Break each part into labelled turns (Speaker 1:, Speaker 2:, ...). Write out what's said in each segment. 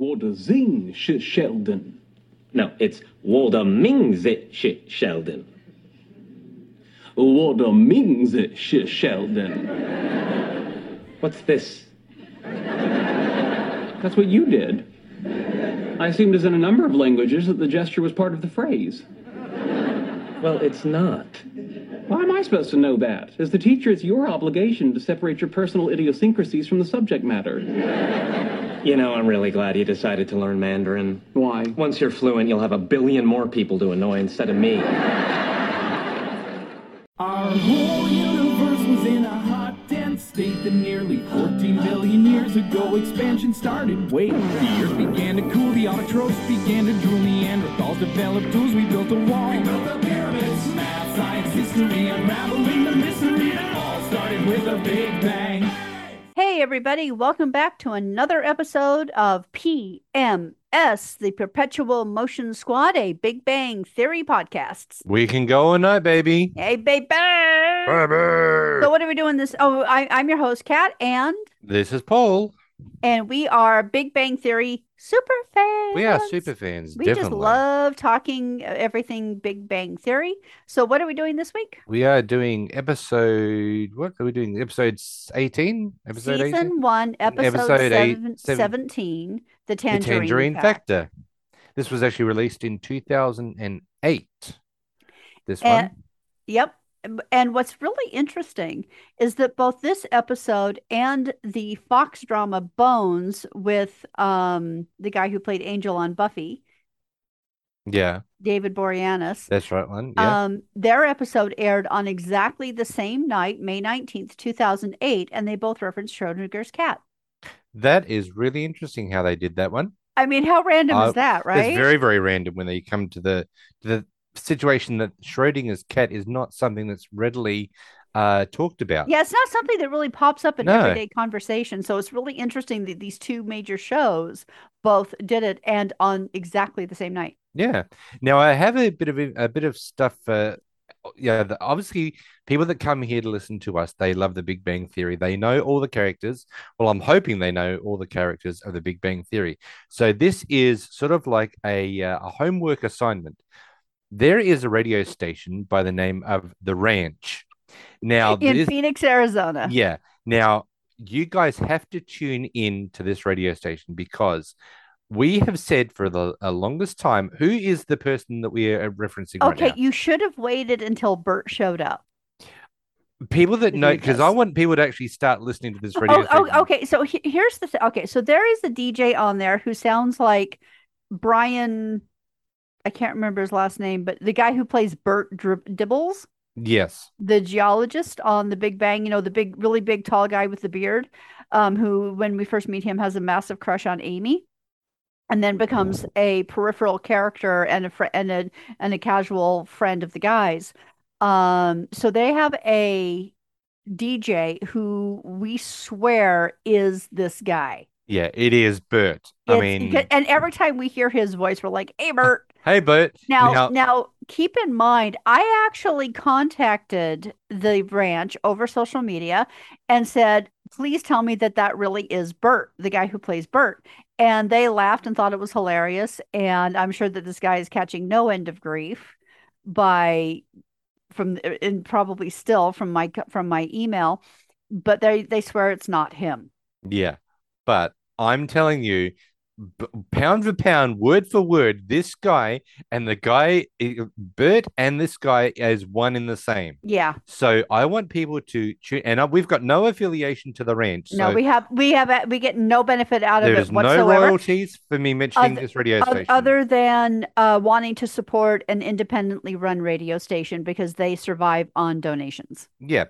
Speaker 1: Walter Zing Sh- Sheldon.
Speaker 2: No, it's Walter Mings Sh- Sheldon.
Speaker 1: Walter Mings Sh- Sheldon.
Speaker 2: What's this?
Speaker 1: That's what you did. I assumed as in a number of languages that the gesture was part of the phrase.
Speaker 2: Well, it's not.
Speaker 1: Why am I supposed to know that? As the teacher, it's your obligation to separate your personal idiosyncrasies from the subject matter.
Speaker 2: You know, I'm really glad you decided to learn Mandarin.
Speaker 1: Why?
Speaker 2: Once you're fluent, you'll have a billion more people to annoy instead of me.
Speaker 3: Our whole universe was in a hot, dense state that nearly 14 billion years ago expansion started. Wait, the earth began to cool, the autotrophs began to drool, Neanderthals developed tools, we built a wall. We built the pyramids, math, science, history, unraveling the mystery. It all started with a big bang.
Speaker 4: Hey, everybody, welcome back to another episode of PMS, the Perpetual Motion Squad, a Big Bang Theory podcast.
Speaker 5: We can go all night, baby.
Speaker 4: Hey, baby! Bye. So, what are we doing this? Oh, I, I'm your host, Kat, and
Speaker 5: This is Paul.
Speaker 4: And we are Big Bang Theory super fans.
Speaker 5: We are super fans.
Speaker 4: We
Speaker 5: definitely.
Speaker 4: just love talking uh, everything Big Bang Theory. So, what are we doing this week?
Speaker 5: We are doing episode. What are we doing? Episode eighteen. Episode
Speaker 4: Season
Speaker 5: eighteen.
Speaker 4: one, episode,
Speaker 5: Episode eight-
Speaker 4: seven,
Speaker 5: seven-
Speaker 4: 17, The
Speaker 5: The
Speaker 4: Tangerine,
Speaker 5: Tangerine Factor. This was actually released in two thousand and eight. This one.
Speaker 4: Yep. And what's really interesting is that both this episode and the Fox drama Bones with um the guy who played Angel on Buffy,
Speaker 5: Yeah,
Speaker 4: David Boreanaz,
Speaker 5: that's right. One. Yeah.
Speaker 4: um, their episode aired on exactly the same night, May 19th, 2008, and they both referenced Schrodinger's cat.
Speaker 5: that is really interesting how they did that one.
Speaker 4: I mean, how random
Speaker 5: Uh,
Speaker 4: is that, right?
Speaker 5: It's very, very random when they come to the to the situation that Schrodinger's cat is not something that's readily uh, talked about.
Speaker 4: Yeah, it's not something that really pops up in
Speaker 5: No.
Speaker 4: everyday conversation. So it's really interesting that these two major shows both did it and on exactly the same night.
Speaker 5: Yeah. Now I have a bit of a bit of stuff. Uh, yeah, the, obviously, people that come here to listen to us, they love the Big Bang Theory. They know all the characters. Well, I'm hoping they know all the characters of the Big Bang Theory. So this is sort of like a uh, a homework assignment. There is a radio station by the name of The Ranch. Now,
Speaker 4: in
Speaker 5: this,
Speaker 4: Phoenix, Arizona.
Speaker 5: yeah. Now, you guys have to tune in to this radio station because we have said for the uh, longest time who is the person that we are referencing
Speaker 4: Okay,
Speaker 5: right
Speaker 4: you should have waited until Bert showed up.
Speaker 5: People that know, because I want people to actually start listening to this radio
Speaker 4: Oh, oh, okay. So he- here's the thing. Okay, so there is a DJ on there who sounds like Brian. I can't remember his last name, but the guy who plays Bert Drib- Dibbles,
Speaker 5: Yes.
Speaker 4: the geologist on The Big Bang. You know, the big, really big, tall guy with the beard, um, who, when we first meet him, has a massive crush on Amy, and then becomes a peripheral character and a fr- and a and a casual friend of the guys. Um, so they have a DJ who we swear is this guy.
Speaker 5: Yeah, it is Bert. I mean,
Speaker 4: and every time we hear his voice, we're like, "Hey, Bert."
Speaker 5: Hey, Bert.
Speaker 4: Now, now, keep in mind, I actually contacted the ranch over social media and said, "Please tell me that that really is Bert, the guy who plays Bert." And they laughed and thought it was hilarious. And I'm sure that this guy is catching no end of grief by from and probably still from my from my email, but they they swear it's not him.
Speaker 5: Yeah, but I'm telling you, b- pound for pound, word for word, this guy and the guy, eh, Bert and this guy is one in the same.
Speaker 4: Yeah.
Speaker 5: So I want people to tune, and we've got no affiliation to the ranch.
Speaker 4: No,
Speaker 5: so
Speaker 4: we have we have we get no benefit out of it
Speaker 5: is no
Speaker 4: whatsoever.
Speaker 5: royalties for me mentioning
Speaker 4: Oth-
Speaker 5: this radio station.
Speaker 4: Other than uh, wanting to support an independently run radio station because they survive on donations.
Speaker 5: Yeah.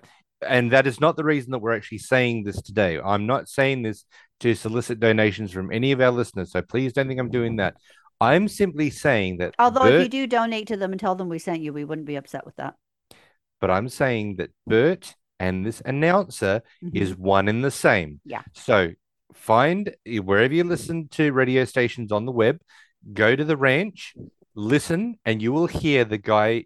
Speaker 5: And that is not the reason that we're actually saying this today. I'm not saying this to solicit donations from any of our listeners. So please don't think I'm doing that. I'm simply saying that
Speaker 4: Although if you do donate to them and tell them we sent you, we wouldn't be upset with that.
Speaker 5: but I'm saying that Bert and this announcer
Speaker 4: Mhm.
Speaker 5: is one and the same.
Speaker 4: Yeah.
Speaker 5: So find wherever you listen to radio stations on the web, go to the ranch, listen, and you will hear the guy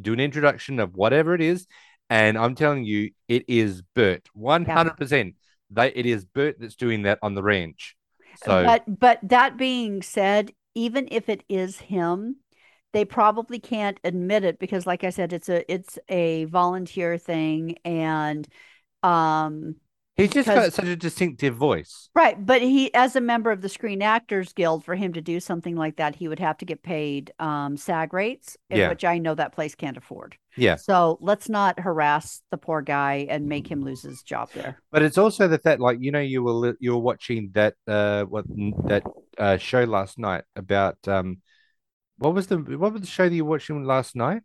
Speaker 5: do an introduction of whatever it is. And I'm telling you, it is Bert, 100%. They, it is Bert that's doing that on the ranch. So
Speaker 4: But but that being said, even if it is him, they probably can't admit it because like I said, it's a it's a volunteer thing and um
Speaker 5: he's just got such a distinctive voice.
Speaker 4: right, but he as a member of the Screen Actors Guild, for him to do something like that, he would have to get paid um SAG rates, eh,
Speaker 5: Yeah.
Speaker 4: which I know that place can't afford.
Speaker 5: Yeah.
Speaker 4: So let's not harass the poor guy and make him lose his job there.
Speaker 5: But it's also that that like you know you were you were watching that uh what that uh show last night about um what was the what was the show that you were watching last night?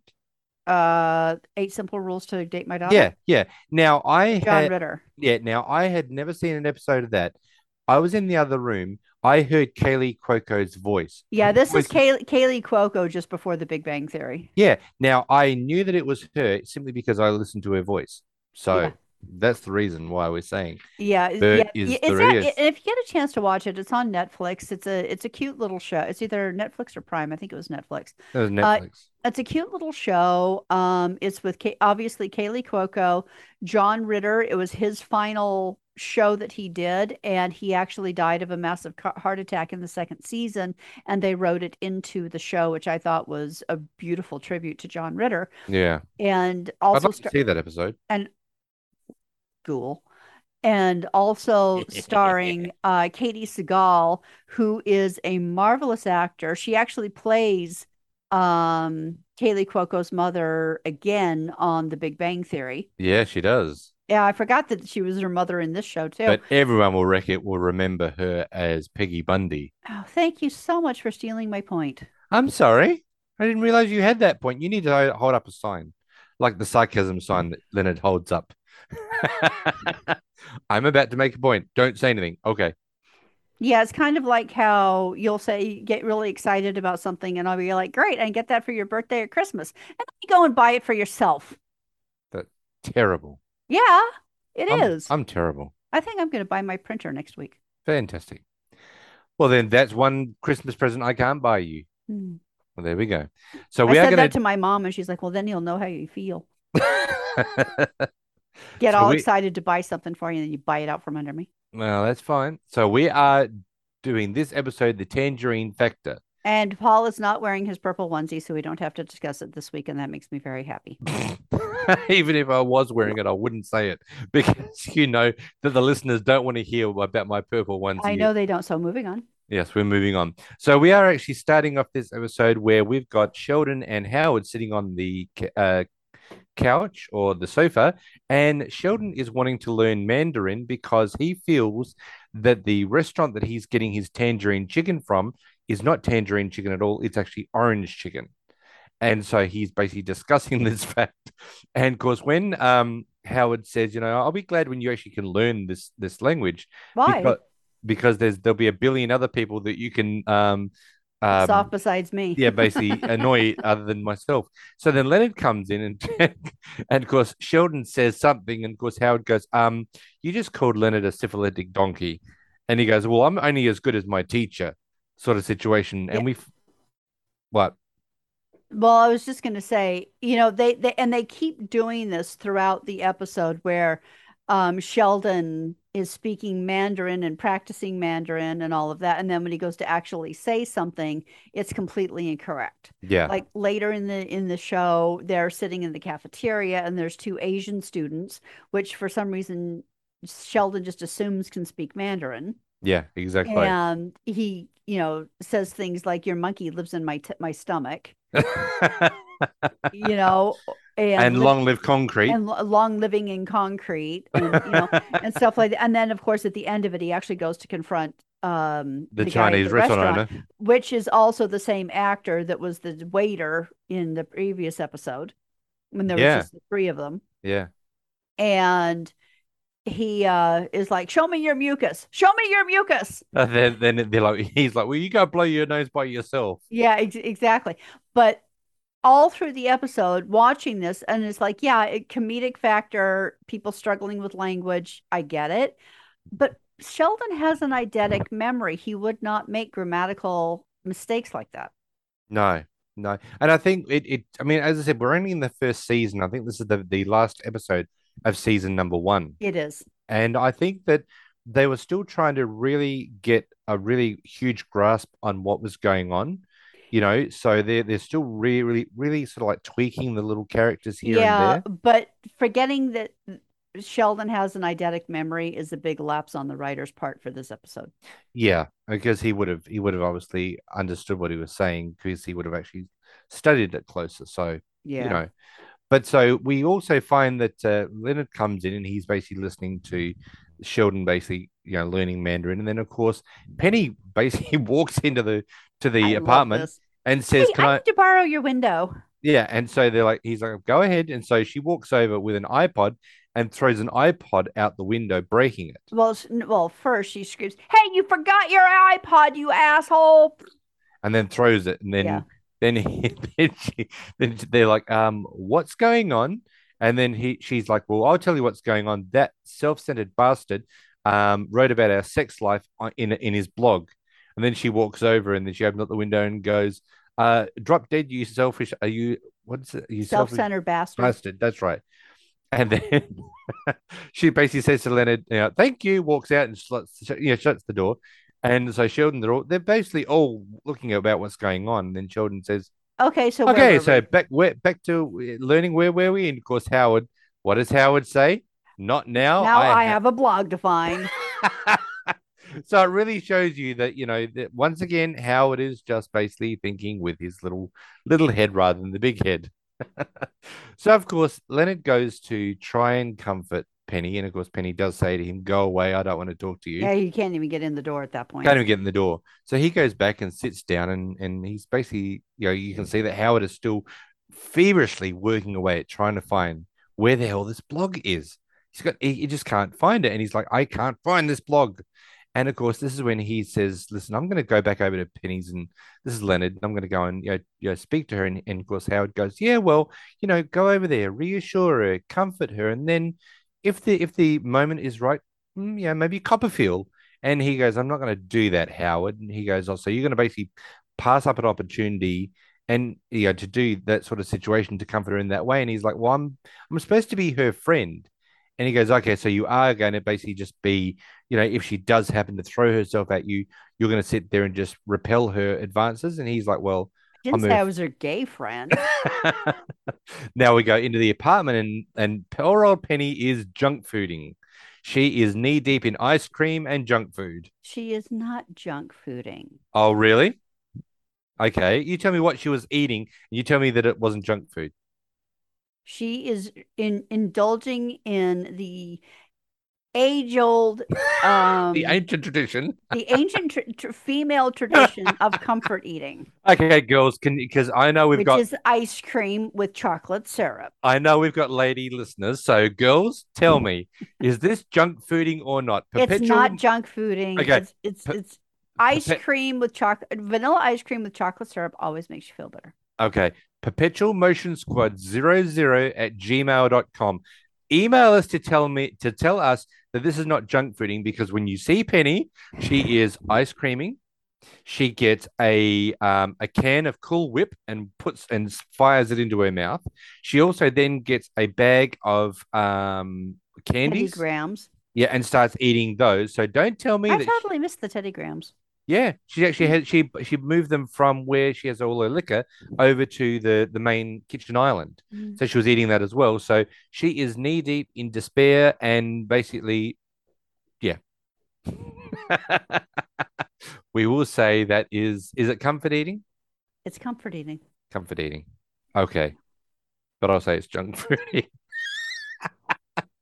Speaker 4: Uh, Eight Simple Rules to Date My Daughter.
Speaker 5: Yeah, yeah. Now I
Speaker 4: John
Speaker 5: had
Speaker 4: Ritter.
Speaker 5: yeah, now I had never seen an episode of that. I was in the other room. I heard Kaley Cuoco's voice.
Speaker 4: Yeah, this is
Speaker 5: was-
Speaker 4: Kay- Kaley Cuoco just before The Big Bang Theory.
Speaker 5: Yeah. Now I knew that it was her simply because I listened to her voice. So
Speaker 4: Yeah.
Speaker 5: That's the reason why we're saying.
Speaker 4: Yeah, it- yeah,
Speaker 5: is
Speaker 4: it's not- if you get a chance to watch it, it's on Netflix. It's a it's a cute little show. It's either Netflix or Prime. I think it was Netflix.
Speaker 5: That was Netflix.
Speaker 4: It's a cute little show. Um, it's with Kay- obviously Kaley Cuoco, John Ritter. It was his final show that he did, and he actually died of a massive heart attack in the second season. And they wrote it into the show, which I thought was a beautiful tribute to John Ritter.
Speaker 5: yeah.
Speaker 4: And
Speaker 5: I'd
Speaker 4: also
Speaker 5: like to
Speaker 4: star-
Speaker 5: see that episode.
Speaker 4: and Ghoul, and also starring uh, Katey Sagal, who is a marvelous actor. She actually plays um, Kaley Cuoco's mother again on The Big Bang Theory.
Speaker 5: Yeah, she does.
Speaker 4: Yeah, I forgot that she was her mother in this show too.
Speaker 5: But everyone will rec it will remember her as Peggy Bundy.
Speaker 4: oh, thank you so much for stealing my point.
Speaker 5: I'm sorry. I didn't realize you had that point. You need to hold up a sign, like the sarcasm sign that Leonard holds up. I'm about to make a point. Don't say anything. Okay.
Speaker 4: Yeah, it's kind of like how you'll say get really excited about something, and I'll be like, "Great, I get that for your birthday or Christmas," and then you go and buy it for yourself.
Speaker 5: That's terrible.
Speaker 4: Yeah, it is.
Speaker 5: I'm, I'm terrible.
Speaker 4: I think I'm going to buy my printer next week.
Speaker 5: Fantastic. Well, then that's one Christmas present I can't buy you.
Speaker 4: Hmm.
Speaker 5: Well, there we go. So
Speaker 4: I
Speaker 5: are
Speaker 4: said
Speaker 5: going
Speaker 4: that to my mom, and she's like, "Well, then you'll know how you feel. Get
Speaker 5: So
Speaker 4: all
Speaker 5: we-
Speaker 4: excited to buy something for you, and then you buy it out from under me."
Speaker 5: well, that's fine. So we are doing this episode, the Tangerine Factor.
Speaker 4: And Paul is not wearing his purple onesie, so we don't have to discuss it this week, and that makes me very happy.
Speaker 5: Even if I was wearing it, I wouldn't say it because you know that the listeners don't want to hear about my purple onesie.
Speaker 4: I know they don't. So moving on.
Speaker 5: Yes, we're moving on. So we are actually starting off this episode where we've got Sheldon and Howard sitting on the uh, couch or the sofa, and Sheldon is wanting to learn Mandarin because he feels that the restaurant that he's getting his tangerine chicken from is not tangerine chicken at all. It's actually orange chicken. And so he's basically discussing this fact. And of course, when um, Howard says, you know, I'll be glad when you actually can learn this this language
Speaker 4: Why?
Speaker 5: because, because there's there'll be a billion other people that you can um, um
Speaker 4: Soft besides me.
Speaker 5: yeah basically annoy other than myself. So then Leonard comes in and and of course Sheldon says something and of course Howard goes, um, you just called Leonard a syphilitic donkey, and he goes, well, I'm only as good as my teacher, sort of situation, and
Speaker 4: Yeah.
Speaker 5: we, what?
Speaker 4: Well, I was just going to say, you know, they, they and they keep doing this throughout the episode where um, Sheldon is speaking Mandarin and practicing Mandarin and all of that, and then when he goes to actually say something, it's completely incorrect.
Speaker 5: Yeah,
Speaker 4: Like later in the in the show, they're sitting in the cafeteria and there's two Asian students, which for some reason Sheldon just assumes can speak Mandarin,
Speaker 5: yeah, exactly.
Speaker 4: and he, you know, says things like "Your monkey lives in my t- my stomach." you know, and,
Speaker 5: and long live concrete.
Speaker 4: and lo- long living in concrete, and you know, and stuff like that. And then, of course, at the end of it, he actually goes to confront um
Speaker 5: the,
Speaker 4: at
Speaker 5: Chinese
Speaker 4: the
Speaker 5: restaurant,
Speaker 4: restaurant,
Speaker 5: owner.
Speaker 4: which is also the same actor that was the waiter in the previous episode when there was
Speaker 5: Yeah.
Speaker 4: just the three of them,
Speaker 5: Yeah.
Speaker 4: and he uh is like, "Show me your mucus. Show me your mucus."
Speaker 5: And then, then they're like, he's like, well, you go blow your nose by yourself.
Speaker 4: Yeah, ex- exactly. But all through the episode, watching this, and it's like, yeah, it, comedic factor, people struggling with language, I get it. But Sheldon has an eidetic memory. He would not make grammatical mistakes like that.
Speaker 5: No, no. And I think it, it I mean, as I said, we're only in the first season. I think this is the, the last episode of season number one.
Speaker 4: It is.
Speaker 5: And I think that they were still trying to really get a really huge grasp on what was going on. You know, so they're they're still really, really sort of like tweaking the little characters here
Speaker 4: yeah,
Speaker 5: and there.
Speaker 4: but forgetting that Sheldon has an eidetic memory is a big lapse on the writer's part for this episode.
Speaker 5: Yeah, because he would have he would have obviously understood what he was saying because he would have actually studied it closer. So
Speaker 4: Yeah.
Speaker 5: you know, but so we also find that uh, Leonard comes in and he's basically listening to Sheldon basically you know learning Mandarin, and then of course Penny basically walks into the to the
Speaker 4: I
Speaker 5: apartment and says,
Speaker 4: Hey,
Speaker 5: "Can
Speaker 4: I
Speaker 5: I?"
Speaker 4: to borrow your window.
Speaker 5: Yeah, and so they're like, he's like, "Go ahead," and so she walks over with an iPod and throws an iPod out the window, breaking it.
Speaker 4: Well, well, first she screams, "Hey, you forgot your iPod, you asshole!"
Speaker 5: and then throws it, and then
Speaker 4: Yeah.
Speaker 5: then he then, she, then they're like, um, what's going on? And then he she's like, well, I'll tell you what's going on. That self-centered bastard um wrote about our sex life in in his blog, and then she walks over and then she opens up the window and goes, uh, drop dead, you selfish. Are you what's it? You selfish
Speaker 4: Self-centered bastard.
Speaker 5: bastard? That's right. And then she basically says to Leonard, you know, thank you, walks out and shuts, you know, shuts the door. And so Sheldon, they're all, they're basically all looking about what's going on. And then Sheldon says,
Speaker 4: Okay, so
Speaker 5: okay, so
Speaker 4: we?
Speaker 5: back where, back to learning where were we? And of course, Howard, what does Howard say? Not now.
Speaker 4: now I,
Speaker 5: ha-"
Speaker 4: have a blog to find.
Speaker 5: so it really shows you that you know that once again Howard is just basically thinking with his little little head rather than the big head. so of course Leonard goes to try and comfort Penny, and of course Penny does say to him, "Go away, I don't want to talk to you."
Speaker 4: yeah, you can't even get in the door at that point.
Speaker 5: Can't even get in the door. So he goes back and sits down, and and he's basically you know you can see that Howard is still feverishly working away at trying to find where the hell this blog is. He's got he, he just can't find it, and he's like, I can't find this blog. And of course, this is when he says, "Listen, I'm going to go back over to Penny's, and this is Leonard. And I'm going to go and you know, you know speak to her." And, and of course, Howard goes, "Yeah, well, you know, go over there, reassure her, comfort her, and then if the if the moment is right, mm, yeah, maybe Copperfield." And he goes, "I'm not going to do that, Howard." And he goes, "Oh, so you're going to basically pass up an opportunity." And you know, to do that sort of situation to comfort her in that way. And he's like, Well, I'm I'm supposed to be her friend. And he goes, Okay, so you are going to basically just be, you know, if she does happen to throw herself at you, you're going to sit there and just repel her advances. And he's like, Well,
Speaker 4: I
Speaker 5: Didn't
Speaker 4: say I was her gay friend.
Speaker 5: now we go into the apartment and and poor old Penny is junk fooding. She is knee deep in ice cream and junk food.
Speaker 4: she is not junk fooding.
Speaker 5: Oh, really? Okay, you tell me what she was eating, and you tell me that it wasn't junk food.
Speaker 4: She is in indulging in the age-old, um,
Speaker 5: the ancient tradition.
Speaker 4: the ancient tr tr female tradition of comfort eating,
Speaker 5: Okay, girls, can because I know we've
Speaker 4: which
Speaker 5: got
Speaker 4: is ice cream with chocolate syrup.
Speaker 5: I know we've got lady listeners. So, girls, tell me, is this junk fooding or not?
Speaker 4: It's not junk fooding.
Speaker 5: Okay.
Speaker 4: It's it's,
Speaker 5: Pe-
Speaker 4: it's ice
Speaker 5: pe-
Speaker 4: cream with chocolate. Vanilla ice cream with chocolate syrup always makes you feel better.
Speaker 5: Okay. Perpetual Motion Squad 00 at gmail.com. Email us to tell me to tell us that this is not junk fooding because when you see Penny, she is ice creaming. She gets a um, a can of Cool Whip and puts and fires it into her mouth. She also then gets a bag of um,
Speaker 4: Teddy
Speaker 5: candies,
Speaker 4: Grahams.
Speaker 5: yeah, and starts eating those. So don't tell me
Speaker 4: I
Speaker 5: that. she-
Speaker 4: totally missed the Teddy Grahams.
Speaker 5: Yeah, she actually had she she moved them from where she has all her liquor over to the the main kitchen island.
Speaker 4: Mm.
Speaker 5: So she was eating that as well. So she is knee deep in despair and basically, yeah. we will say that is is it comfort eating?
Speaker 4: It's comfort eating.
Speaker 5: Comfort eating. Okay. But I'll say it's junk food.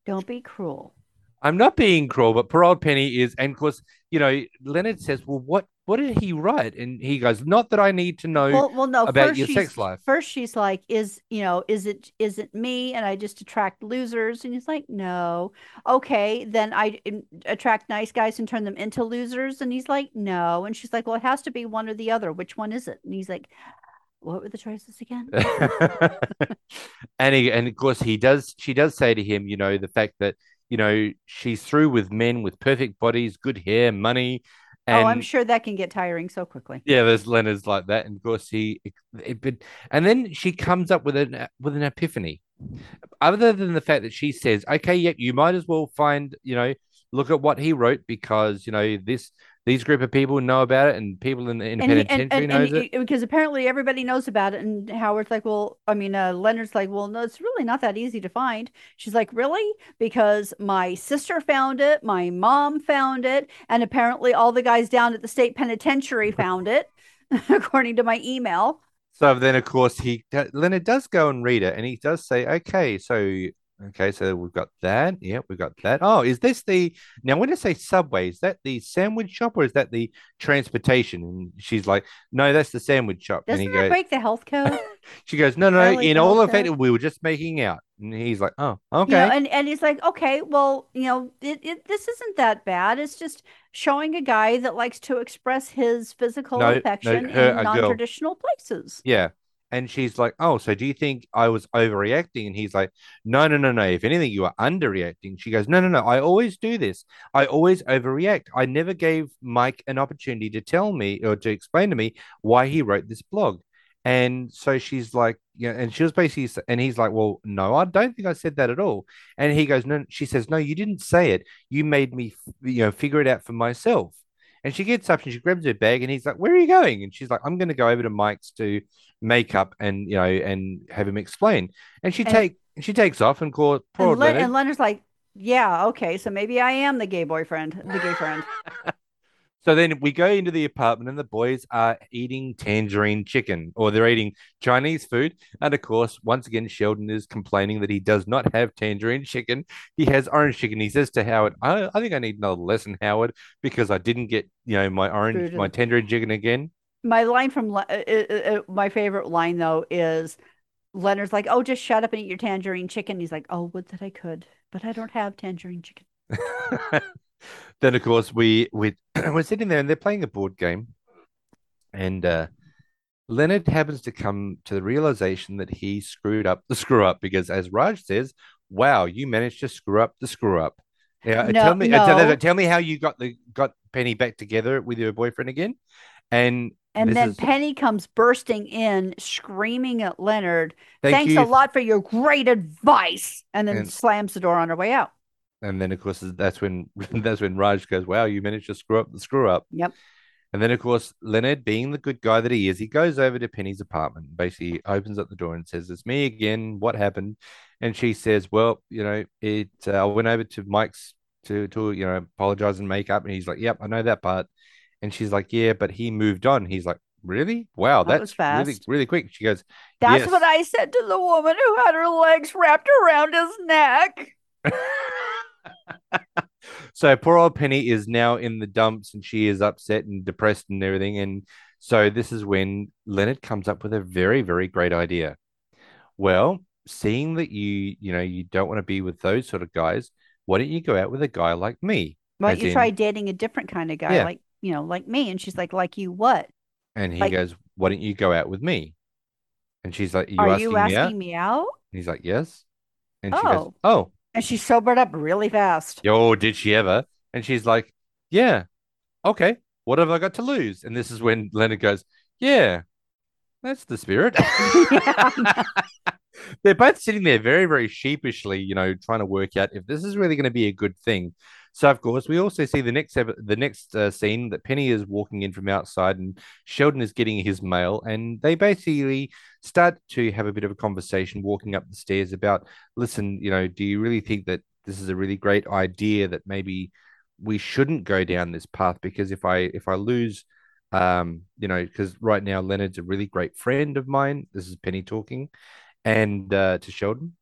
Speaker 4: Don't be cruel.
Speaker 5: I'm not being cruel, but poor old Penny is, and of course, you know, Leonard says, Well, what what did he write? And he goes, Not that I need to know
Speaker 4: Well, well, no.
Speaker 5: about your sex life.
Speaker 4: First, she's like, "Is you know, is it is it me, and I just attract losers?" And he's like, "No." Okay, then I attract nice guys and turn them into losers. And he's like, "No." And she's like, "Well, it has to be one or the other. Which one is it?" And he's like, "What were the choices again?"
Speaker 5: and he, and of course he does she does say to him, you know, the fact that, you know, she's through with men with perfect bodies, good hair, money. And
Speaker 4: oh, I'm sure that can get tiring so quickly.
Speaker 5: yeah, there's Leonard's like that. And of course he it, but and then she comes up with an with an epiphany. Other than the fact that she says, Okay, yep, you might as well find, you know, look at what he wrote because you know this these group of people know about it, and people in the
Speaker 4: And,
Speaker 5: independent
Speaker 4: and,
Speaker 5: penitentiary
Speaker 4: and, and
Speaker 5: knows it.
Speaker 4: he- because apparently everybody knows about it. And Howard's like, well, I mean, uh, Leonard's like, well, no, it's really not that easy to find. She's like, really? Because my sister found it, my mom found it, and apparently all the guys down at the state penitentiary found it, according to my email.
Speaker 5: So then, of course, he Leonard does go and read it, and he does say, "Okay, so okay, so we've got that. Yeah, we've got that. Oh, is this the now? When I say Subway, is that the sandwich shop or is that the transportation?" And she's like, "No, that's the sandwich shop."
Speaker 4: Doesn't
Speaker 5: and he
Speaker 4: that
Speaker 5: goes,
Speaker 4: break the health code?
Speaker 5: "She goes, no, no, in all effect,
Speaker 4: code?
Speaker 5: we were just making out." And he's like, "Oh,
Speaker 4: You
Speaker 5: okay."
Speaker 4: know, and, and he's like, okay, well, you know, it, it this isn't that bad. It's just showing a guy that likes to express his physical
Speaker 5: No, no,
Speaker 4: affection
Speaker 5: her-
Speaker 4: in non-traditional places.
Speaker 5: Yeah. And she's like, Oh, so do you think I was overreacting? And he's like, No, no, no, no. If anything, you are underreacting. She goes, No, no, no. I always do this. I always overreact. I never gave Mike an opportunity to tell me or to explain to me why he wrote this blog. And so she's like, yeah, and she was basically, and he's like, Well, no, I don't think I said that at all. And he goes, No, she says, No, you didn't say it. You made me, you know, figure it out for myself. And she gets up and she grabs her bag and he's like, Where are you going? And she's like, I'm going to go over to Mike's to make up and, you know, and have him explain. And she
Speaker 4: And-
Speaker 5: take she takes off and call poor
Speaker 4: And, Len-
Speaker 5: Leonard.
Speaker 4: and Leonard's like, yeah, okay, so maybe I am the gay boyfriend, the gay friend.
Speaker 5: So then we go into the apartment and the boys are eating tangerine chicken or they're eating Chinese food. And of course, once again, Sheldon is complaining that he does not have tangerine chicken. He has orange chicken. He says to Howard, I, I think I need another lesson, Howard, because I didn't get, you know, my orange, my tangerine chicken again.
Speaker 4: My line from uh, uh, uh, my favorite line though is Leonard's like, oh, just shut up and eat your tangerine chicken. He's like, oh, would that I could, but I don't have tangerine chicken.
Speaker 5: then of course we we we're sitting there and they're playing a board game, and uh, Leonard happens to come to the realization that he screwed up the screw up because, as Raj says, "Wow, you managed to screw up the screw up." Yeah,
Speaker 4: No,
Speaker 5: tell me, uh, tell, tell me how you got the got Penny back together with your boyfriend again, and
Speaker 4: And then Penny comes bursting in, screaming at Leonard,
Speaker 5: thank
Speaker 4: thanks
Speaker 5: you
Speaker 4: a lot for your great advice. And then
Speaker 5: And-
Speaker 4: slams the door on her way out.
Speaker 5: And then of course that's when that's when Raj goes, "Wow, you managed to screw up the screw up."
Speaker 4: Yep.
Speaker 5: And then of course Leonard, being the good guy that he is, he goes over to Penny's apartment, and basically opens up the door and says, "It's me again. What happened?" And she says, "Well, you know, it. Uh, I went over to Mike's to to you know apologize and make up." And he's like, "Yep, I know that part." And she's like, "Yeah, but he moved on." He's like, "Really? Wow,
Speaker 4: That was
Speaker 5: that's really
Speaker 4: fast.
Speaker 5: really quick." She goes,
Speaker 4: That's
Speaker 5: "Yes."
Speaker 4: what I said to the woman who had her legs wrapped around his neck.
Speaker 5: so poor old Penny is now in the dumps and she is upset and depressed and everything. And so this is when Leonard comes up with a very, very great idea. Well, seeing that you, you know, you don't want to be with those sort of guys, why don't you go out with a guy like me?
Speaker 4: Why don't you
Speaker 5: in-
Speaker 4: try dating a different kind of guy,
Speaker 5: Yeah.
Speaker 4: like you know, like me? And she's like, like you what?
Speaker 5: And he
Speaker 4: Like-
Speaker 5: goes, Why don't you go out with me? And she's like, Are you
Speaker 4: Are
Speaker 5: asking
Speaker 4: you
Speaker 5: me out?
Speaker 4: me out?
Speaker 5: And he's like, Yes. And she goes,
Speaker 4: Oh.
Speaker 5: Oh,
Speaker 4: And she sobered up really fast.
Speaker 5: Yo, did she ever? And she's like, Yeah, okay. What have I got to lose? And this is when Leonard goes, Yeah, that's the spirit. They're both sitting there very, very sheepishly, you know, trying to work out if this is really going to be a good thing. So, of course, we also see the next the next uh, scene that Penny is walking in from outside, and Sheldon is getting his mail, and they basically start to have a bit of a conversation walking up the stairs about, listen, you know, do you really think that this is a really great idea that maybe we shouldn't go down this path? Because if I if I lose um you know because right now Leonard's a really great friend of mine this is Penny talking and uh to Sheldon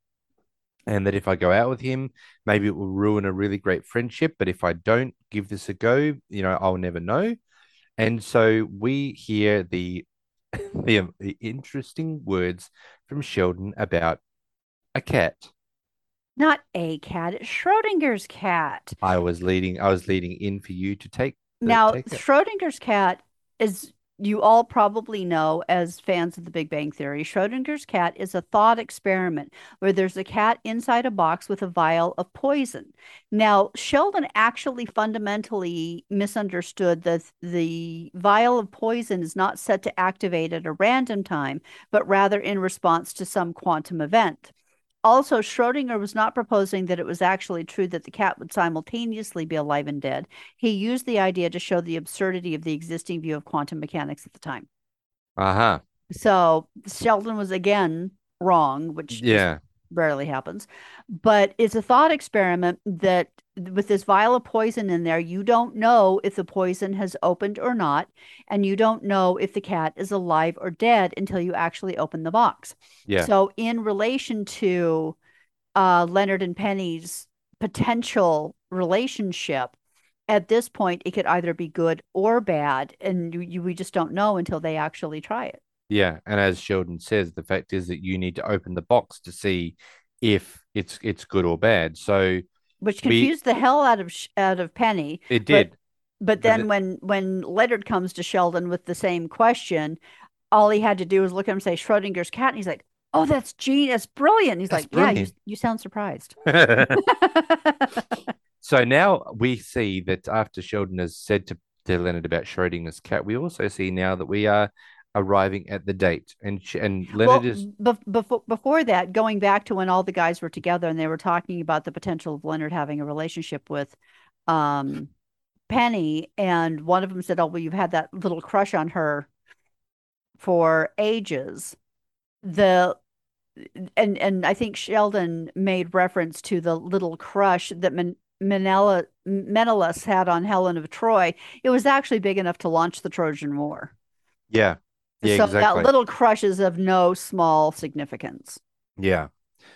Speaker 5: and that if I go out with him maybe it will ruin a really great friendship but if I don't give this a go you know I'll never know and so we hear the the, the interesting words from Sheldon about a cat
Speaker 4: Not a cat, it's Schrodinger's cat.
Speaker 5: I was leading I was leading in for you to take the-
Speaker 4: Now,
Speaker 5: take.
Speaker 4: Schrodinger's cat is you all probably know as fans of the Big Bang Theory, Schrodinger's cat is a thought experiment where there's a cat inside a box with a vial of poison. Now, Sheldon actually fundamentally misunderstood that the vial of poison is not set to activate at a random time, but rather in response to some quantum event. Also, Schrodinger was not proposing that it was actually true that the cat would simultaneously be alive and dead. He used the idea to show the absurdity of the existing view of quantum mechanics at the time.
Speaker 5: Uh huh.
Speaker 4: So Sheldon was again wrong, which
Speaker 5: Yeah.
Speaker 4: Rarely happens. But it's a thought experiment that with this vial of poison in there, you don't know if the poison has opened or not, and you don't know if the cat is alive or dead until you actually open the box.
Speaker 5: Yeah.
Speaker 4: So, in relation to uh, Leonard and Penny's potential relationship, at this point, it could either be good or bad, and you, you, we just don't know until they actually try it.
Speaker 5: Yeah, and as Sheldon says, the fact is that you need to open the box to see if it's it's good or bad. So
Speaker 4: Which
Speaker 5: We-
Speaker 4: confused the hell out of out of Penny.
Speaker 5: it did.
Speaker 4: But
Speaker 5: But
Speaker 4: then
Speaker 5: it-
Speaker 4: when when Leonard comes to Sheldon with the same question, all he had to do was look at him and say Schrodinger's cat, and he's like, "Oh, that's genius, That's brilliant." He's
Speaker 5: That's
Speaker 4: like, "Yeah, you you sound surprised."
Speaker 5: so now we see that after Sheldon has said to, to Leonard about Schrodinger's cat, we also see now that we are arriving at the date, and and Leonard
Speaker 4: well,
Speaker 5: is
Speaker 4: bef- before before that, going back to when all the guys were together and they were talking about the potential of Leonard having a relationship with um, Penny, and one of them said, "Oh, well, you've had that little crush on her for ages." The and and I think Sheldon made reference to the little crush that Men- Menela, Menelaus had on Helen of Troy. It was actually big enough to launch the Trojan War.
Speaker 5: yeah yeah
Speaker 4: so
Speaker 5: exactly
Speaker 4: that little crush is of no small significance.
Speaker 5: yeah.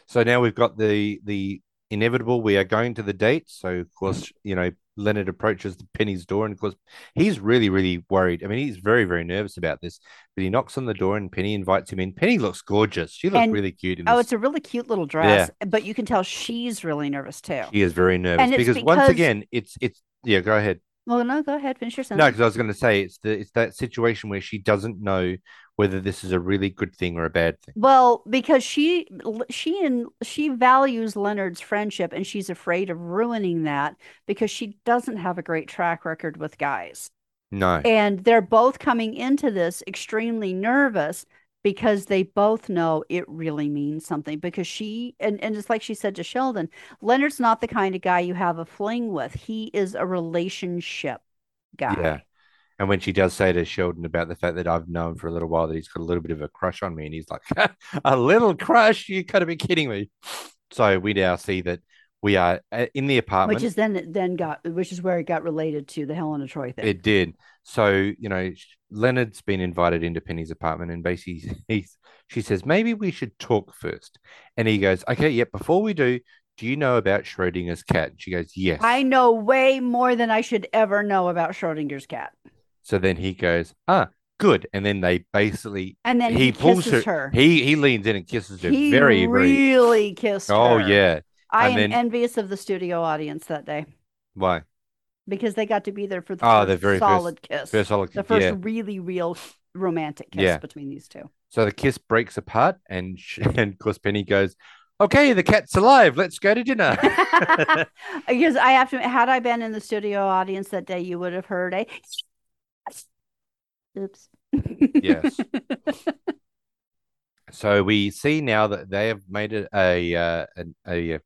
Speaker 5: So now we've got the the inevitable. We are going to the date. So of hmm. course you know Leonard approaches Penny's door, and of course he's really really worried. I mean he's very very nervous about this. But he knocks on the door, and Penny invites him in. Penny looks gorgeous. She looks
Speaker 4: And-
Speaker 5: really cute in
Speaker 4: Oh,
Speaker 5: this.
Speaker 4: it's a really cute little dress, Yeah. but you can tell she's really nervous too.
Speaker 5: She is very nervous
Speaker 4: it's
Speaker 5: because, once again, it's it's yeah. Go ahead.
Speaker 4: Well, no, go ahead, finish your sentence.
Speaker 5: No, because I was going to say it's the it's that situation where she doesn't know whether this is a really good thing or a bad thing.
Speaker 4: Well, because she she and she values Leonard's friendship and she's afraid of ruining that because she doesn't have a great track record with guys.
Speaker 5: No,
Speaker 4: And they're both coming into this extremely nervous because they both know it really means something because she and, and it's like she said to Sheldon, Leonard's not the kind of guy you have a fling with. He is a relationship guy.
Speaker 5: yeah. And when she does say to Sheldon about the fact that I've known for a little while that he's got a little bit of a crush on me, and he's like, "A little crush? You gotta be kidding me!" So we now see that we are uh, in the apartment.
Speaker 4: Which is then then got which is where it got related to the Helen of Troy thing.
Speaker 5: It did. So, you know, Leonard's been invited into Penny's apartment and basically he's, she says, maybe we should talk first. And he goes, okay, yeah, before we do, do you know about Schrodinger's cat? And she goes, yes.
Speaker 4: I know way more than I should ever know about Schrodinger's cat.
Speaker 5: So then he goes, ah, good. And then they basically,
Speaker 4: And then
Speaker 5: he,
Speaker 4: he,
Speaker 5: pulls
Speaker 4: kisses
Speaker 5: her,
Speaker 4: her.
Speaker 5: He, he leans in and kisses her
Speaker 4: He
Speaker 5: very, very,
Speaker 4: really kissed
Speaker 5: oh,
Speaker 4: her.
Speaker 5: yeah.
Speaker 4: I
Speaker 5: And
Speaker 4: am
Speaker 5: then-
Speaker 4: envious of the studio audience that day
Speaker 5: Why?
Speaker 4: Because they got to be there for the
Speaker 5: Oh,
Speaker 4: first
Speaker 5: the very first-
Speaker 4: solid kiss.
Speaker 5: First solid,
Speaker 4: the first
Speaker 5: yeah.
Speaker 4: really real romantic kiss
Speaker 5: Yeah.
Speaker 4: between these two.
Speaker 5: So the kiss breaks apart and, sh- and of course Penny goes, okay, the cat's alive. Let's go to dinner.
Speaker 4: because I have to had I been in the studio audience that day, you would have heard a oops.
Speaker 5: Yes. So we see now that they have made it a uh, a, a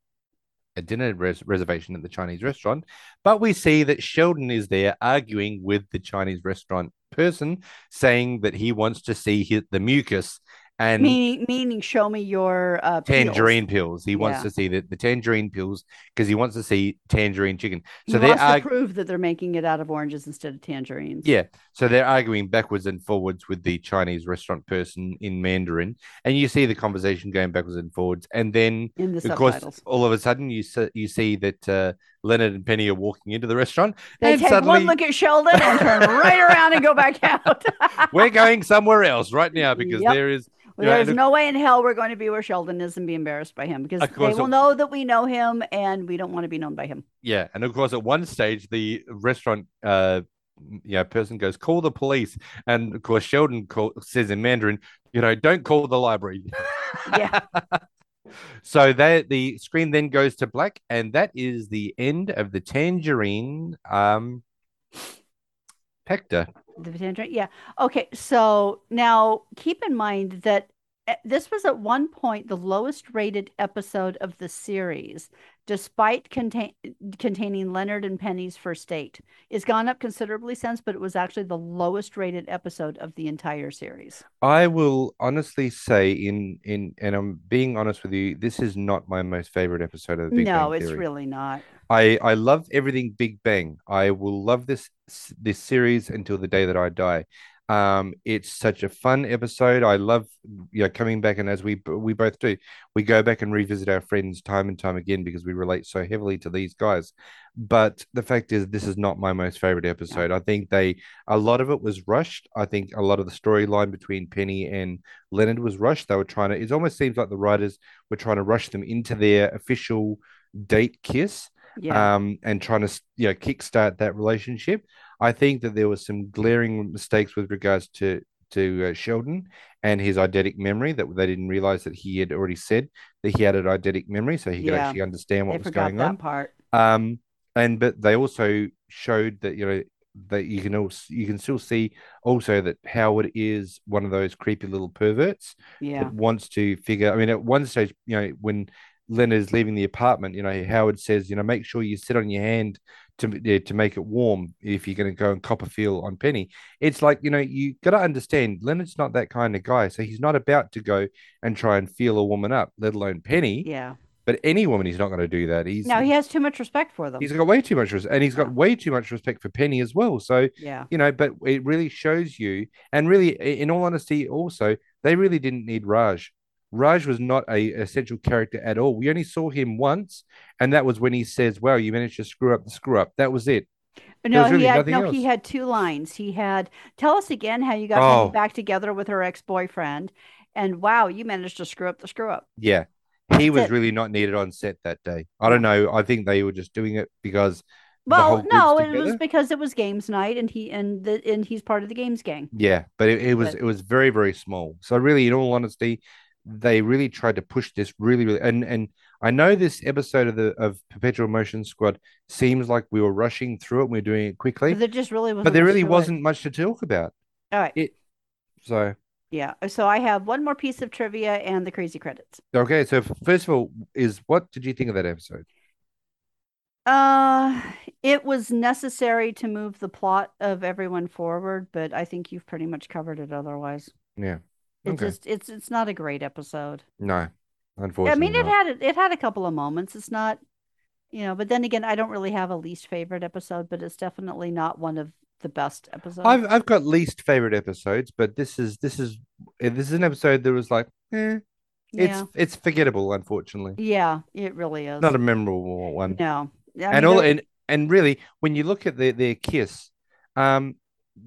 Speaker 5: a dinner res- reservation at the Chinese restaurant, but we see that Sheldon is there arguing with the Chinese restaurant person, saying that he wants to see his, the mucus and
Speaker 4: meaning meaning show me your uh
Speaker 5: tangerine pills. He wants to see the, the tangerine pills because he wants to see tangerine chicken. So
Speaker 4: he wants to
Speaker 5: arg-
Speaker 4: prove that they're making it out of oranges instead of tangerines.
Speaker 5: Yeah. So they're arguing backwards and forwards with the Chinese restaurant person in Mandarin. And you see the conversation going backwards and forwards. And then,
Speaker 4: in the
Speaker 5: of course, all of a sudden, you, see, you see that uh, Leonard and Penny are walking into the restaurant.
Speaker 4: They
Speaker 5: and
Speaker 4: take
Speaker 5: suddenly,
Speaker 4: one look at Sheldon and turn right around and go back out.
Speaker 5: we're going somewhere else right now because
Speaker 4: Yep.
Speaker 5: there is. know,
Speaker 4: There's no way in hell we're going to be where Sheldon is and be embarrassed by him because they will
Speaker 5: it-
Speaker 4: know that we know him and we don't want to be known by him.
Speaker 5: Yeah. And of course, at one stage, the restaurant. Uh, you know, person goes, call the police. And of course, Sheldon call, says in Mandarin, you know, don't call the library.
Speaker 4: Yeah.
Speaker 5: So that the screen then goes to black, and that is the end of the tangerine um pector.
Speaker 4: The tangerine. Yeah. Okay. So now keep in mind that eh, this was at one point the lowest rated episode of the series, despite contain, containing Leonard and Penny's first date. It's gone up considerably since, but it was actually the lowest rated episode of the entire series.
Speaker 5: I will honestly say, in in, and I'm being honest with you, this is not my most favorite episode of the Big
Speaker 4: no,
Speaker 5: Bang Theory.
Speaker 4: No, it's really not.
Speaker 5: I I love everything Big Bang. I will love this this series until the day that I die. Um, it's such a fun episode. I love you know coming back and as we we both do, we go back and revisit our friends time and time again because we relate so heavily to these guys. But the fact is, this is not my most favorite episode. I think they a lot of it was rushed. I think a lot of the storyline between Penny and Leonard was rushed. They were trying to. It almost seems like the writers were trying to rush them into their official date kiss
Speaker 4: Yeah.
Speaker 5: um, and trying to you know kickstart that relationship. I think that there was some glaring mistakes with regards to to uh, Sheldon and his eidetic memory that they didn't realize that he had already said that he had an eidetic memory, so he could
Speaker 4: Yeah.
Speaker 5: actually understand
Speaker 4: they
Speaker 5: what was going on.
Speaker 4: part.
Speaker 5: Um, and but they also showed that you know that you can also you can still see also that Howard is one of those creepy little perverts
Speaker 4: Yeah.
Speaker 5: that wants to figure. I mean, at one stage, you know, when Leonard is leaving the apartment, you know, Howard says, you know, make sure you sit on your hand to yeah, to make it warm if you're going to go and cop a feel on Penny. It's like you know, you got to understand Leonard's not that kind of guy, so he's not about to go and try and feel a woman up, let alone Penny.
Speaker 4: Yeah.
Speaker 5: But any woman, he's not going to do that. He's
Speaker 4: No, he has too much respect for them.
Speaker 5: he's got way too much respect, and he's got way too much respect for Penny as well. So
Speaker 4: Yeah.
Speaker 5: you know, but it really shows you, and really, in all honesty, also they really didn't need Raj. Raj was not a essential character at all. We only saw him once, and that was when he says, "Well, you managed to screw up the screw up." That was it.
Speaker 4: No,
Speaker 5: was really
Speaker 4: he had no, he had two lines. He had tell us again how you got
Speaker 5: Oh.
Speaker 4: Back together with her ex-boyfriend. And wow, you managed to screw up the screw up.
Speaker 5: Yeah, he was
Speaker 4: it.
Speaker 5: really not needed on set that day. I don't know. I think they were just doing it because
Speaker 4: Well, no, it was because it was games night and he and the and he's part of the games gang.
Speaker 5: Yeah, but it, it was
Speaker 4: But-
Speaker 5: it was very very small. So really, in all honesty, they really tried to push this really really and and I know this episode of the of Perpetual Motion Squad seems like we were rushing through it and we are doing it quickly,
Speaker 4: But there just really wasn't
Speaker 5: but there really wasn't much to talk about.
Speaker 4: All right.
Speaker 5: It so
Speaker 4: Yeah. So I have one more piece of trivia and the crazy credits.
Speaker 5: okay. So first of all, is what did you think of that episode?
Speaker 4: Uh, it was necessary to move the plot of everyone forward, but I think you've pretty much covered it otherwise.
Speaker 5: Yeah,
Speaker 4: It
Speaker 5: Okay.
Speaker 4: just it's it's not a great episode.
Speaker 5: no, unfortunately.
Speaker 4: I mean, it
Speaker 5: not.
Speaker 4: had it had a couple of moments. It's not, you know, but then again, I don't really have a least favorite episode, but it's definitely not one of the best episodes.
Speaker 5: I've I've got least favorite episodes, but this is this is eh, this is an episode that was like, eh,
Speaker 4: yeah,
Speaker 5: it's it's forgettable, unfortunately.
Speaker 4: yeah, it really is.
Speaker 5: Not a memorable one.
Speaker 4: no, I
Speaker 5: and all and and really when you look at their their kiss um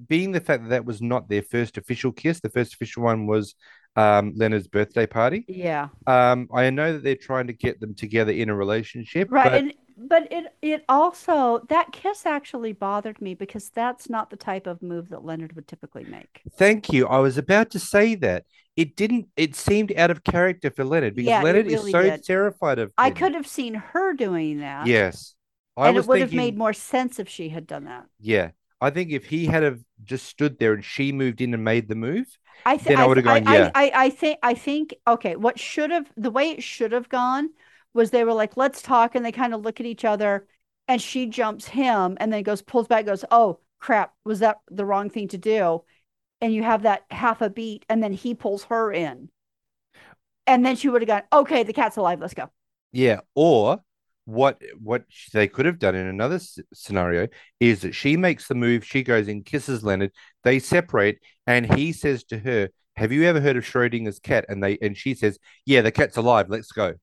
Speaker 5: being the fact that that was not their first official kiss the first official one was um leonard's birthday party
Speaker 4: yeah,
Speaker 5: um i know that they're trying to get them together in a relationship
Speaker 4: right,
Speaker 5: but
Speaker 4: and but it it also that kiss actually bothered me because that's not the type of move that Leonard would typically make.
Speaker 5: thank you i was about to say that it didn't it seemed out of character for leonard because
Speaker 4: Yeah,
Speaker 5: leonard
Speaker 4: really
Speaker 5: is so
Speaker 4: did.
Speaker 5: terrified of
Speaker 4: I could have seen her doing that.
Speaker 5: yes i
Speaker 4: and it would have made more sense if she had done that.
Speaker 5: yeah i think if he had have just stood there and she moved in and made the move
Speaker 4: I think
Speaker 5: Then I would've gone,
Speaker 4: I,
Speaker 5: yeah.
Speaker 4: I, I think I think okay. What should have the way it should have gone was they were like, let's talk, and they kind of look at each other, and she jumps him, and then goes pulls back, goes, oh crap, was that the wrong thing to do? And you have that half a beat, and then he pulls her in, and then she would have gone, okay, the cat's alive, let's go.
Speaker 5: Yeah, or what what they could have done in another s- scenario is that she makes the move, she goes in, kisses Leonard, they separate, and he says to her, "Have you ever heard of Schrodinger's cat?" And they and she says, "Yeah, the cat's alive. Let's go."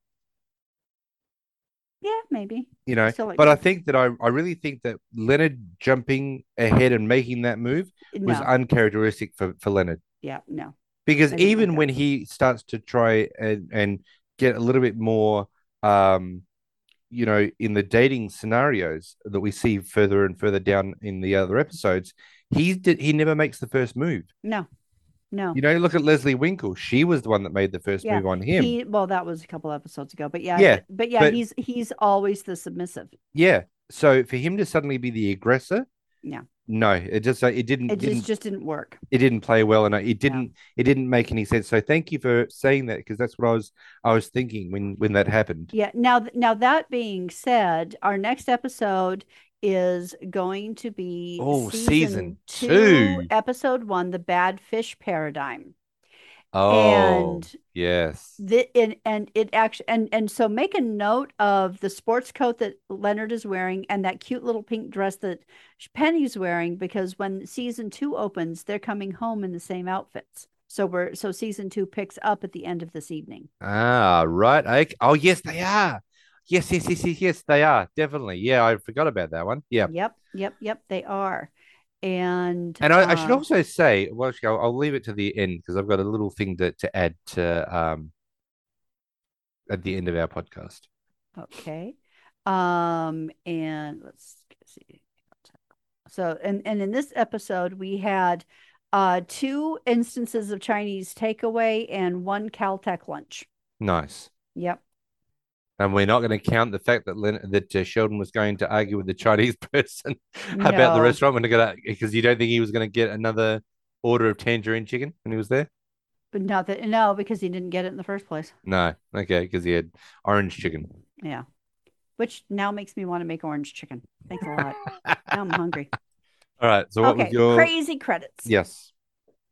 Speaker 4: Yeah, maybe.
Speaker 5: You know, but I think that I I really think that Leonard jumping ahead and making that move was uncharacteristic for for Leonard.
Speaker 4: yeah, no.
Speaker 5: because
Speaker 4: I didn't like
Speaker 5: even when he starts to try and and get a little bit more um you know in the dating scenarios that we see further and further down in the other episodes he did he never makes the first move
Speaker 4: No, no.
Speaker 5: you know look at leslie winkle she was the one that made the first
Speaker 4: Yeah,
Speaker 5: move on him
Speaker 4: He well, that was a couple episodes ago, but yeah,
Speaker 5: Yeah,
Speaker 4: but, yeah,
Speaker 5: but-
Speaker 4: he's he's always the submissive.
Speaker 5: yeah so for him to suddenly be the aggressor
Speaker 4: Yeah.
Speaker 5: No, it just it didn't
Speaker 4: It
Speaker 5: didn't
Speaker 4: just didn't work.
Speaker 5: it didn't play well and it didn't it didn't make any sense. So thank you for saying that because that's what I was I was thinking when when that happened.
Speaker 4: Yeah. Now, now that being said, our next episode is going to be
Speaker 5: Oh,
Speaker 4: season
Speaker 5: season
Speaker 4: two,
Speaker 5: two.
Speaker 4: episode one, the bad fish paradigm.
Speaker 5: Oh,
Speaker 4: And
Speaker 5: yes.
Speaker 4: the it, and it actually and and so make a note of the sports coat that Leonard is wearing and that cute little pink dress that Penny's wearing because when season two opens, they're coming home in the same outfits. So we're so season two picks up at the end of this evening.
Speaker 5: Ah, right. Okay. Oh, yes, they are. Yes, yes, yes, yes, yes, they are. Definitely. Yeah, I forgot about that one. Yeah.
Speaker 4: Yep, yep, yep, they are. And
Speaker 5: And I, I should
Speaker 4: uh,
Speaker 5: also say, well, actually, I'll, I'll leave it to the end because I've got a little thing to, to add to um at the end of our podcast.
Speaker 4: Okay. Um, and let's see. So, and, and in this episode, we had uh, two instances of Chinese takeaway and one Caltech lunch.
Speaker 5: Nice.
Speaker 4: Yep.
Speaker 5: And we're not going to count the fact that that uh, Sheldon was going to argue with the Chinese person about the
Speaker 4: No.
Speaker 5: restaurant when gonna because you don't think he was going to get another order of tangerine chicken when he was there.
Speaker 4: But not that, no, because he didn't get it in the first place.
Speaker 5: No, okay, because he had orange chicken.
Speaker 4: Yeah. Which now makes me want to make orange chicken. Thanks a lot. now I'm hungry.
Speaker 5: All right. So what
Speaker 4: okay.
Speaker 5: was your
Speaker 4: Crazy credits.
Speaker 5: yes?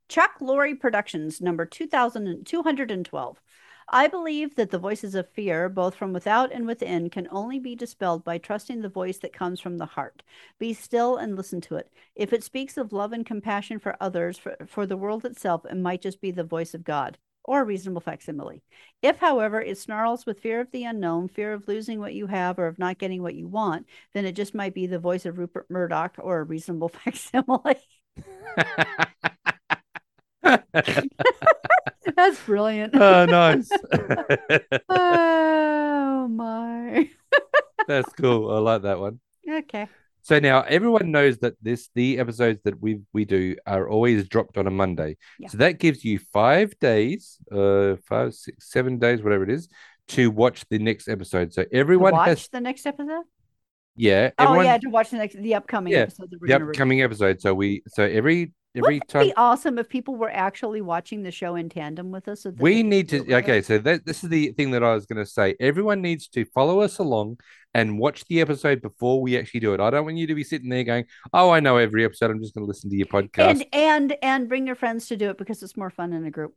Speaker 4: Chuck Lorre Productions, number 2212. I believe that the voices of fear, both from without and within, can only be dispelled by trusting the voice that comes from the heart. Be still and listen to it. If it speaks of love and compassion for others, for, for the world itself, it might just be the voice of God or a reasonable facsimile. If, however, it snarls with fear of the unknown, fear of losing what you have, or of not getting what you want, then it just might be the voice of Rupert Murdoch or a reasonable facsimile. That's brilliant.
Speaker 5: oh, nice.
Speaker 4: oh my.
Speaker 5: That's cool. I like that one.
Speaker 4: Okay.
Speaker 5: So now everyone knows that this the episodes that we we do are always dropped on a Monday.
Speaker 4: Yeah.
Speaker 5: So that gives you five days, uh, five, six, seven days, whatever it is, to watch the next episode. So
Speaker 4: To
Speaker 5: everyone
Speaker 4: watch
Speaker 5: has,
Speaker 4: the next episode?
Speaker 5: yeah,
Speaker 4: Oh yeah, to watch the next the upcoming
Speaker 5: Yeah,
Speaker 4: episode
Speaker 5: the
Speaker 4: gonna review.
Speaker 5: upcoming episode. So we, so every every
Speaker 4: Wouldn't it
Speaker 5: time
Speaker 4: be awesome if people were actually watching the show in tandem with us? So that they
Speaker 5: we need to okay so that this is the thing that i was going to say everyone needs to follow us along and watch the episode before we actually do it i don't want you to be sitting there going oh i know every episode i'm just going to listen to your podcast
Speaker 4: And and and bring your friends to do it because it's more fun in a group.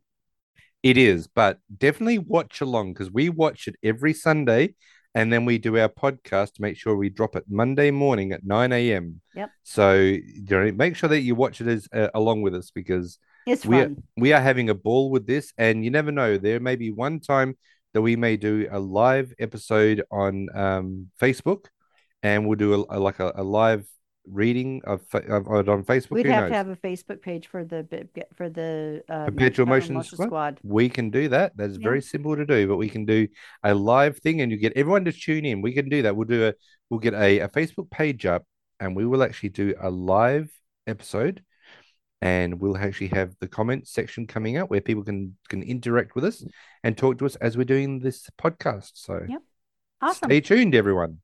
Speaker 5: it is but definitely watch along because we watch it every sunday and then we do our podcast to make sure we drop it monday morning at 9 a.m
Speaker 4: Yep.
Speaker 5: so you know make sure that you watch it as uh, along with us because
Speaker 4: It's
Speaker 5: we are, we are having a ball with this, and you never know. There may be one time that we may do a live episode on um, Facebook, and we'll do a, a- like a, a live reading of, of, of on Facebook.
Speaker 4: We'd
Speaker 5: Who
Speaker 4: have
Speaker 5: knows?
Speaker 4: to have a Facebook page for the for the uh,
Speaker 5: Perpetual
Speaker 4: Motion
Speaker 5: Motion Squad?
Speaker 4: Squad.
Speaker 5: We can do that. That's
Speaker 4: Yeah.
Speaker 5: very simple to do, but we can do a live thing, and you get everyone to tune in. We can do that. We'll do a we'll get a, a Facebook page up, and we will actually do a live episode, and we'll actually have the comment section coming up where people can can interact with us and talk to us as we're doing this podcast. So
Speaker 4: Yep. Awesome.
Speaker 5: stay tuned, everyone.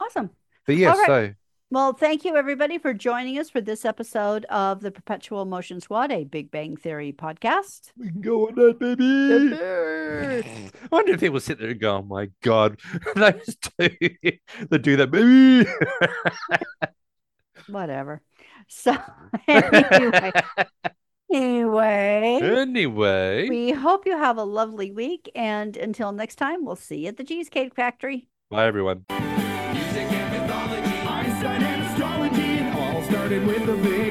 Speaker 4: Awesome.
Speaker 5: But yeah,
Speaker 4: right.
Speaker 5: so
Speaker 4: Well, thank you everybody for joining us for this episode of the Perpetual Motion Squad, a Big Bang Theory podcast.
Speaker 5: we can go on that, baby. I wonder if people sit there and go, "Oh my god, those two that do that, baby."
Speaker 4: Whatever. So anyway, anyway,
Speaker 5: anyway,
Speaker 4: we hope you have a lovely week, and until next time, we'll see you at the Cheesecake Factory.
Speaker 5: bye everyone.
Speaker 3: Started with a big